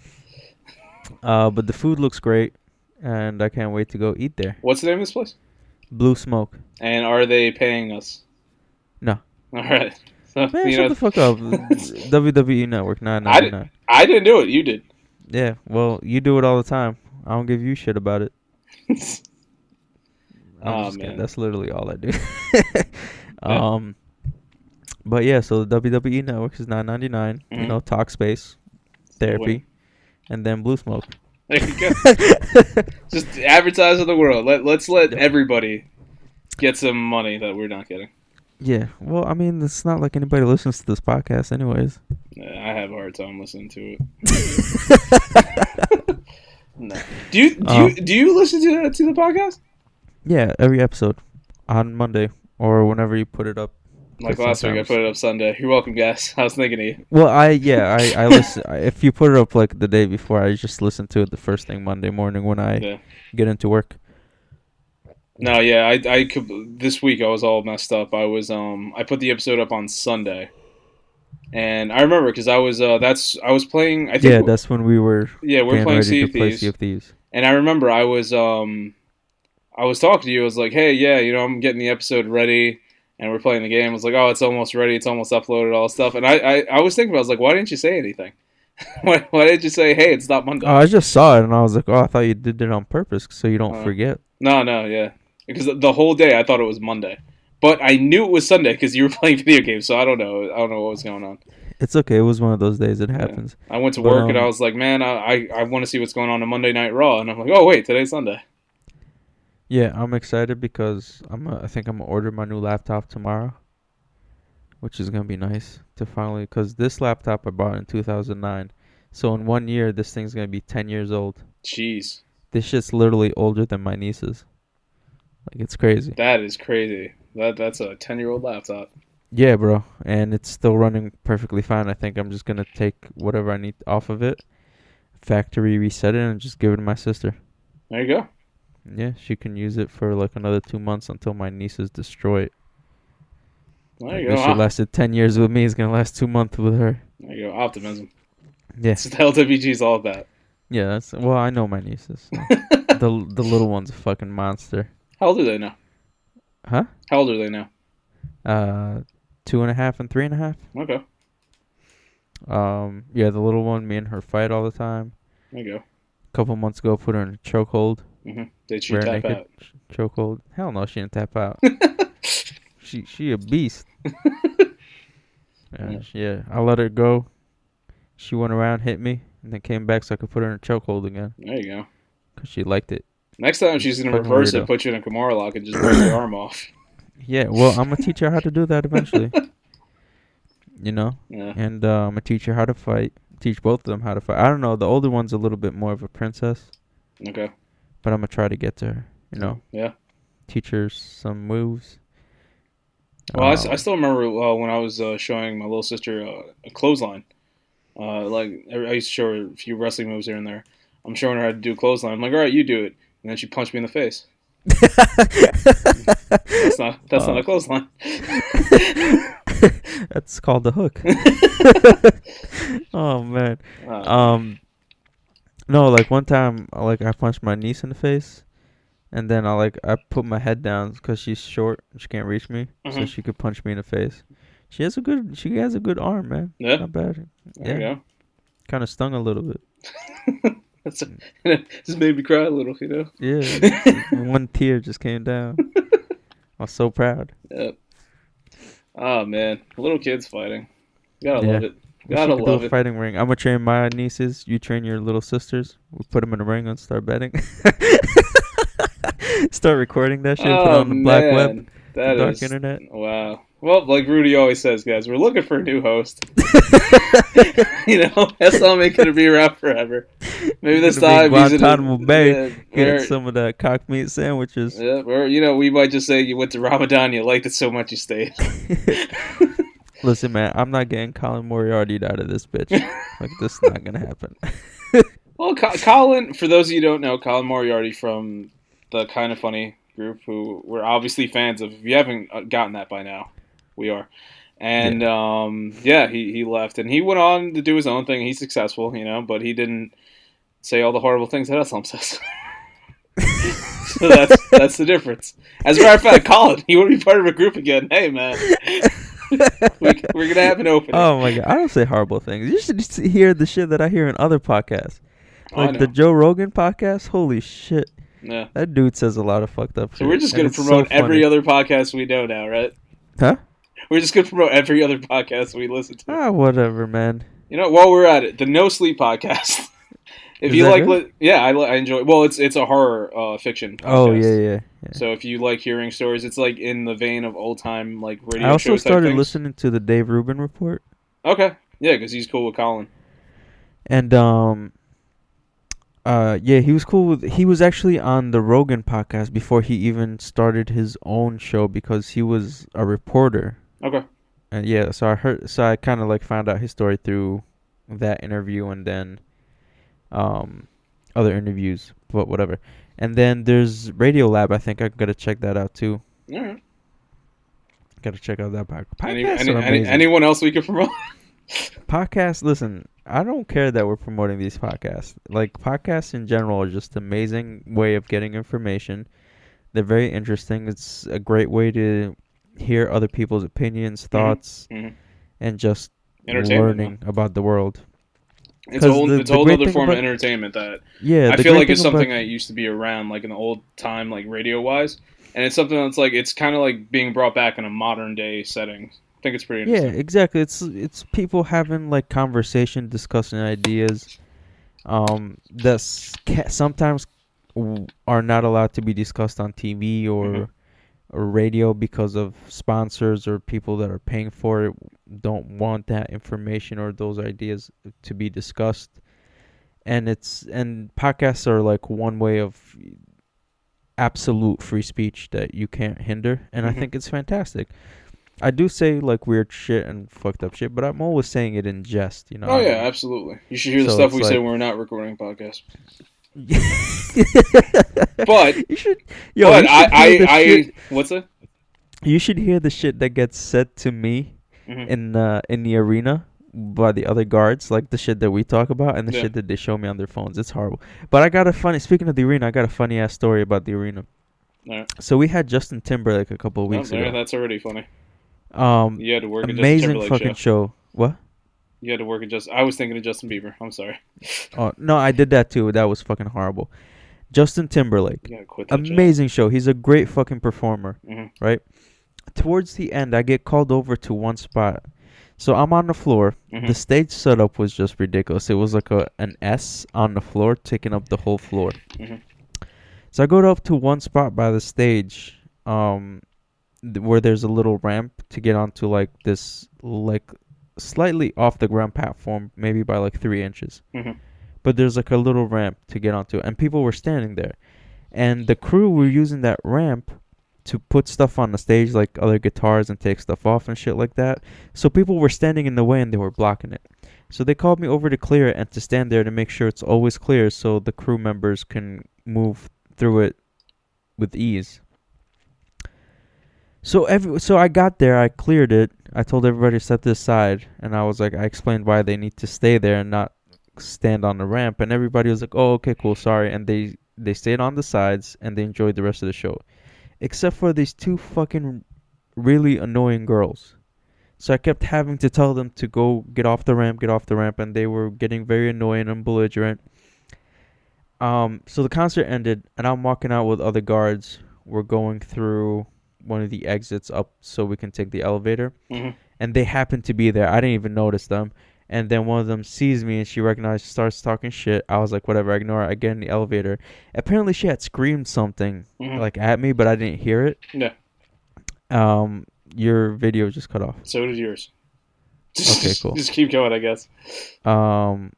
Uh, but the food looks great, and I can't wait to go eat there. What's the name of this place? Blue Smoke. And are they paying us? No. All right. So, Man, shut know, the fuck up. WWE Network, nine I ninety didn't- nine. I didn't do it. You did. Yeah, well, you do it all the time. I don't give you shit about it. I'm Aw, just kidding. That's literally all I do. um, but yeah, so the WWE Network is nine ninety nine. You Mhm. know, Talkspace, therapy, and then Blue Smoke. There you go. Just advertise to the world. Let let's let Yeah. everybody get some money that we're not getting. yeah, well, I mean, it's not like anybody listens to this podcast, anyways. Yeah, I have a hard time listening to it. No. Do you do Um, you do you listen to to the podcast? Yeah, every episode. on Monday or whenever you put it up. Like last week, I put it up Sunday. You're welcome, guys. I was thinking of you. Well, I yeah, I I listen. If you put it up like the day before, I just listen to it the first thing Monday morning when I Yeah. get into work. No, yeah, I, I could, this week I was all messed up. I was um I put the episode up on Sunday, and I remember because I was uh that's I was playing. I think Yeah, that's when we were yeah we're playing Sea to of play Thieves, Sea of Thieves. and I remember I was um I was talking to you. I was like, hey, yeah, you know, I'm getting the episode ready, and we're playing the game. I was like, oh, it's almost ready. It's almost uploaded. All stuff, and I I, I was thinking, I was like, why didn't you say anything? why, why did you say, hey, it's not Monday? Oh, I just saw it and I was like, oh, I thought you did it on purpose so you don't Uh, forget. No, no, yeah. Because the- whole day I thought it was Monday, but I knew it was Sunday because you were playing video games. So I don't know. I don't know what was going on. It's okay. It was one of those days. It happens. I went to But, work and I um, was like, man, I I, I want to see what's going on on Monday Night Raw, and I'm like, oh wait, today's Sunday. Yeah, I'm excited because I'm. A, I think I'm gonna order my new laptop tomorrow, which is gonna be nice to finally. Cause this laptop I bought in 2009, so in one year this thing's gonna be 10 years old. Jeez, This shit's literally older than my niece's. Like it's crazy. that is crazy. That that's a ten year old laptop. Yeah, bro, and it's still running perfectly fine. I think I'm just gonna take whatever I need off of it, factory reset it, and just give it to my sister. There you go. Yeah, she can use it for like another two months until my nieces destroy it. There you go. Op- lasted ten years with me. It's gonna last two months with her. there you go. Optimism. Yeah, That's what the LWG is all about. yeah. That's well, I know my nieces. so. the the little one's a fucking monster. How old are they now? Huh? How old are they now? Uh, two and a half and three and a half. Okay. Um, yeah, the little one, me and her fight all the time. There you go. A couple months ago, put her in a chokehold. Hmm Did she Rear tap naked out? chokehold. Hell no, she didn't tap out. she she a beast. Yeah. yeah, I let her go. She went around, hit me, and then came back so I could put her in a chokehold again There you go. because she liked it. Next time she's gonna Fucking reverse weirdo. it, put you in a Kimura lock, and just break your arm off. Yeah, well, I'm gonna teach her how to do that eventually. You know, Yeah. and uh, I'm gonna teach her how to fight. Teach both of them how to fight. I don't know. The older one's a little bit more of a princess, Okay. But I'm gonna try to get to her. You know, Yeah. teach her some moves. Well, I, Um, I still remember uh, when I was uh, showing my little sister uh, a clothesline. Uh, like I I used to show her a few wrestling moves here and there. I'm showing her how to do a clothesline. I'm like, all right, you do it, and then she punched me in the face. That's not that's not a clothesline. That's called the hook. oh man. Uh, Um no, like one time like I punched my niece in the face and then I like I put my head down cuz she's short and she can't reach me so Mhm. she could punch me in the face. She has a good she has a good arm, man. yeah, Not bad. there yeah. Kind of stung a little bit. That's just made me cry a little, you know. Yeah. one tear just came down. I was so proud. Yep. Oh man, little kids fighting. You Gotta Yeah. love it. Gotta love it. fighting ring. I'm gonna train my nieces. You train your little sisters. We put them in a ring and start betting. start recording that shit. put it oh on the black web, that dark is- internet. Wow. Well, like Rudy always says, guys, we're looking for a new host. you know, that's not making to be around forever. Maybe this time he's in Guantanamo Bay, Yeah, Get some of that cock meat sandwiches. yeah, or you know, we might just say you went to Ramadan, you liked it so much you stayed. Listen, man, I'm not getting Colin Moriarty out of this bitch. like this is not gonna happen. Well, Co- Colin, for those of you who don't know, Colin Moriarty from the Kind of Funny group, who we're obviously fans of. If you haven't uh, gotten that by now, we are. And um, yeah, he, he left, and he went on to do his own thing. He's successful, you know, but he didn't say all the horrible things that Islam says. so that's that's the difference. As a matter of fact, Colin, you want to be part of a group again? Hey, man, we, we're gonna have an opening. oh my god, I don't say horrible things. You should just hear the shit that I hear in other podcasts, like the. Joe Rogan podcast. Holy shit, yeah. that dude says a lot of fucked up. So shit, we're just gonna it's so promote every other podcast we know now, right? Huh? We're just gonna promote every other podcast we listen to. Ah, whatever, man. You know, while we're at it, the No Sleep podcast. if Is you like, li- yeah, I, li- I enjoy. Well, it's it's a horror uh, fiction. Podcast. Oh yeah, yeah. yeah. So if you like hearing stories, it's like in the vein of old time like radio I also started listening to the Dave Rubin report, Okay, yeah, because he's cool with Colin. and um, Uh, yeah, he was cool with. He was actually on the Rogan podcast before he even started his own show because he was a reporter. Okay. And yeah, so I heard. So I kind of like found out his story through that interview and then, um, other interviews. But whatever. And then there's Radiolab. I think I gotta check that out too. Right. Gotta check out that podcast. Any, any, any, anyone else we could promote? Podcasts. Listen, I don't care that we're promoting these podcasts. Like podcasts in general are just amazing way of getting information. They're very interesting. It's a great way to hear other people's opinions, thoughts, mhm. and just learning about the world. It's a whole, the- it's a whole other form of entertainment that Yeah, I feel like it's thing about- something that used to be around like in the old time, like radio wise, and it's something that's like it's kind of like being brought back in a modern day setting. I think it's pretty Yeah, exactly. It's it's people having like conversation, discussing ideas, um, that's ca- sometimes w- are not allowed to be discussed on TV or Mhm. Or radio because of sponsors or people that are paying for it don't want that information or those ideas to be discussed. And it's and podcasts are like one way of absolute free speech that you can't hinder, and I Mhm. think it's fantastic. I do say like weird shit and fucked up shit, but I'm always saying it in jest, you know. Oh yeah, absolutely. You should hear the stuff we say when we're not recording podcasts. But you should, yo, but you I should I, shit- I what's it? you should hear the shit that gets said to me Mhm. in uh, in the arena by the other guards, like the shit that we talk about and the Yeah. shit that they show me on their phones. It's horrible. But I got a funny. Speaking of the arena, I got a funny ass story about the arena. Alright. So we had Justin Timberlake a couple of Oh, weeks there, ago. that's already funny. Um, You had to work amazing fucking show. show. What? You had to work at just. I was thinking of Justin Bieber. I'm sorry. Oh no, I did that too. That was fucking horrible. Justin Timberlake. That. job. amazing show. He's a great fucking performer, Mhm. right? Towards the end, I get called over to one spot. So I'm on the floor. Mhm. The stage setup was just ridiculous. It was like a an S on the floor, taking up the whole floor. Mhm. So I go up to one spot by the stage, um, th- where there's a little ramp to get onto like this like slightly off the ground platform, maybe by like three inches. Mhm. But there's like a little ramp to get onto, and people were standing there, and the crew were using that ramp to put stuff on the stage, like other guitars, and take stuff off and shit like that. So people were standing in the way and they were blocking it. So they called me over to clear it and to stand there to make sure it's always clear, so the crew members can move through it with ease. So every so I got there, I cleared it. I told everybody to step to the side, and I was like, I explained why they need to stay there and not stand on the ramp, and everybody was like, "Oh, okay, cool, sorry." And they they stayed on the sides and they enjoyed the rest of the show, except for these two fucking really annoying girls. So I kept having to tell them to go get off the ramp, get off the ramp, and they were getting very annoying and belligerent. Um, so the concert ended, and I'm walking out with other guards. We're going through one of the exits up so we can take the elevator, Mhm. and they happen to be there. I didn't even notice them. And then one of them sees me and she recognizes, starts talking shit. I was like, whatever, ignore it. I get in the elevator. Apparently, she had screamed something Mhm. like at me, but I didn't hear it. Yeah. Um, your video just cut off. So did yours. Okay, cool. Just keep going, I guess. Um,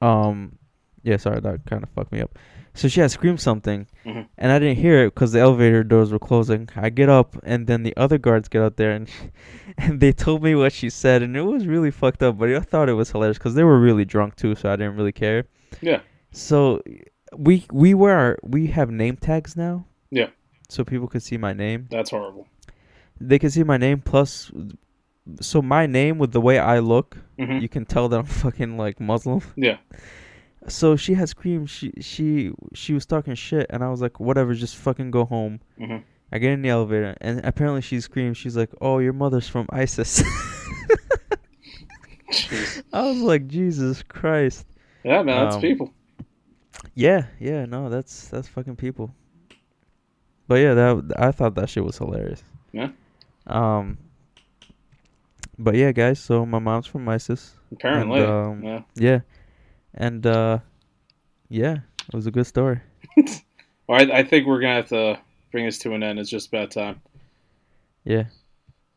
um, yeah, sorry, that kind of fucked me up. So she had screamed something, Mhm. and I didn't hear it because the elevator doors were closing. I get up, and then the other guards get out there, and and they told me what she said, and it was really fucked up. But I thought it was hilarious because they were really drunk too, so I didn't really care. Yeah. So we we wear our, we have name tags now. Yeah. So people could see my name That's horrible. they can see my name plus so my name with the way I look, Mhm. you can tell that I'm fucking like Muslim. Yeah. So she had screamed she she she was talking shit and I was like whatever just fucking go home. Mhm. I get in the elevator and apparently she screamed she's like oh your mother's from ISIS. I was like Jesus Christ. Yeah, man, that's Um, people. Yeah, yeah, no, that's that's fucking people. But yeah, that I thought that shit was hilarious. Yeah. Um. But yeah, guys. So my mom's from ISIS. Apparently. um, yeah. Yeah, and uh, yeah, it was a good story. Well, I, I think we're gonna have to bring this to an end. It's just about time. Yeah.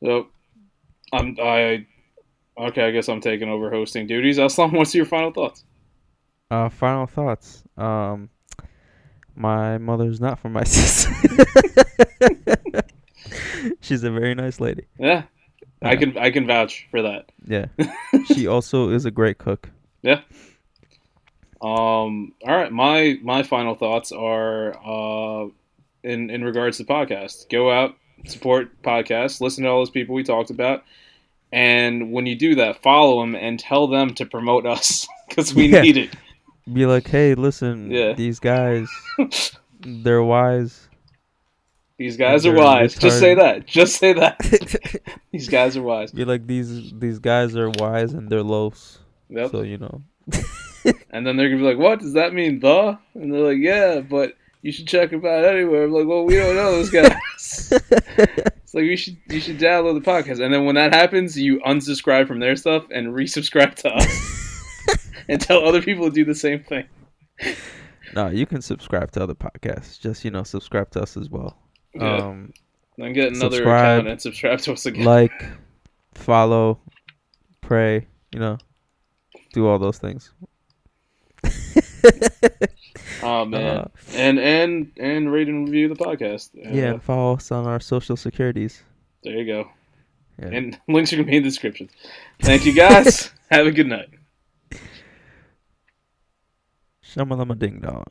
So, I'm I. Okay, I guess I'm taking over hosting duties. Aslam, what's your final thoughts? Uh, final thoughts. Um, my mother's not from my sister. She's a very nice lady. Yeah, I can I can vouch for that. Yeah. she also is a great cook. Um. All right. My my final thoughts are uh, in in regards to podcast. Go out, support podcasts, listen to all those people we talked about, and when you do that, follow them and tell them to promote us because we Yeah. need it. Be like, hey, listen, Yeah. these guys, they're wise. These guys are wise. Just say that. Just say that. These guys are wise. Be like, these these guys are wise and they're los. Yep. So you know. And then they're gonna be like, "What does that mean, the?" And they're like, "Yeah, but you should check them out anywhere." I'm like, "Well, we don't know those guys." it's like you should you should download the podcast, and then when that happens, you unsubscribe from their stuff and resubscribe to us, and tell other people to do the same thing. no, you can subscribe to other podcasts. Just you know, subscribe to us as well. Yeah. Um, then get another account and subscribe to us again. like, follow, pray. You know, do all those things. oh man, Uh, and and and rate and review the podcast. Uh, yeah, and follow us on our social securities. there you go. Yeah. And links are gonna be in the description. Thank you guys. Have a good night. Shamalama ding dong.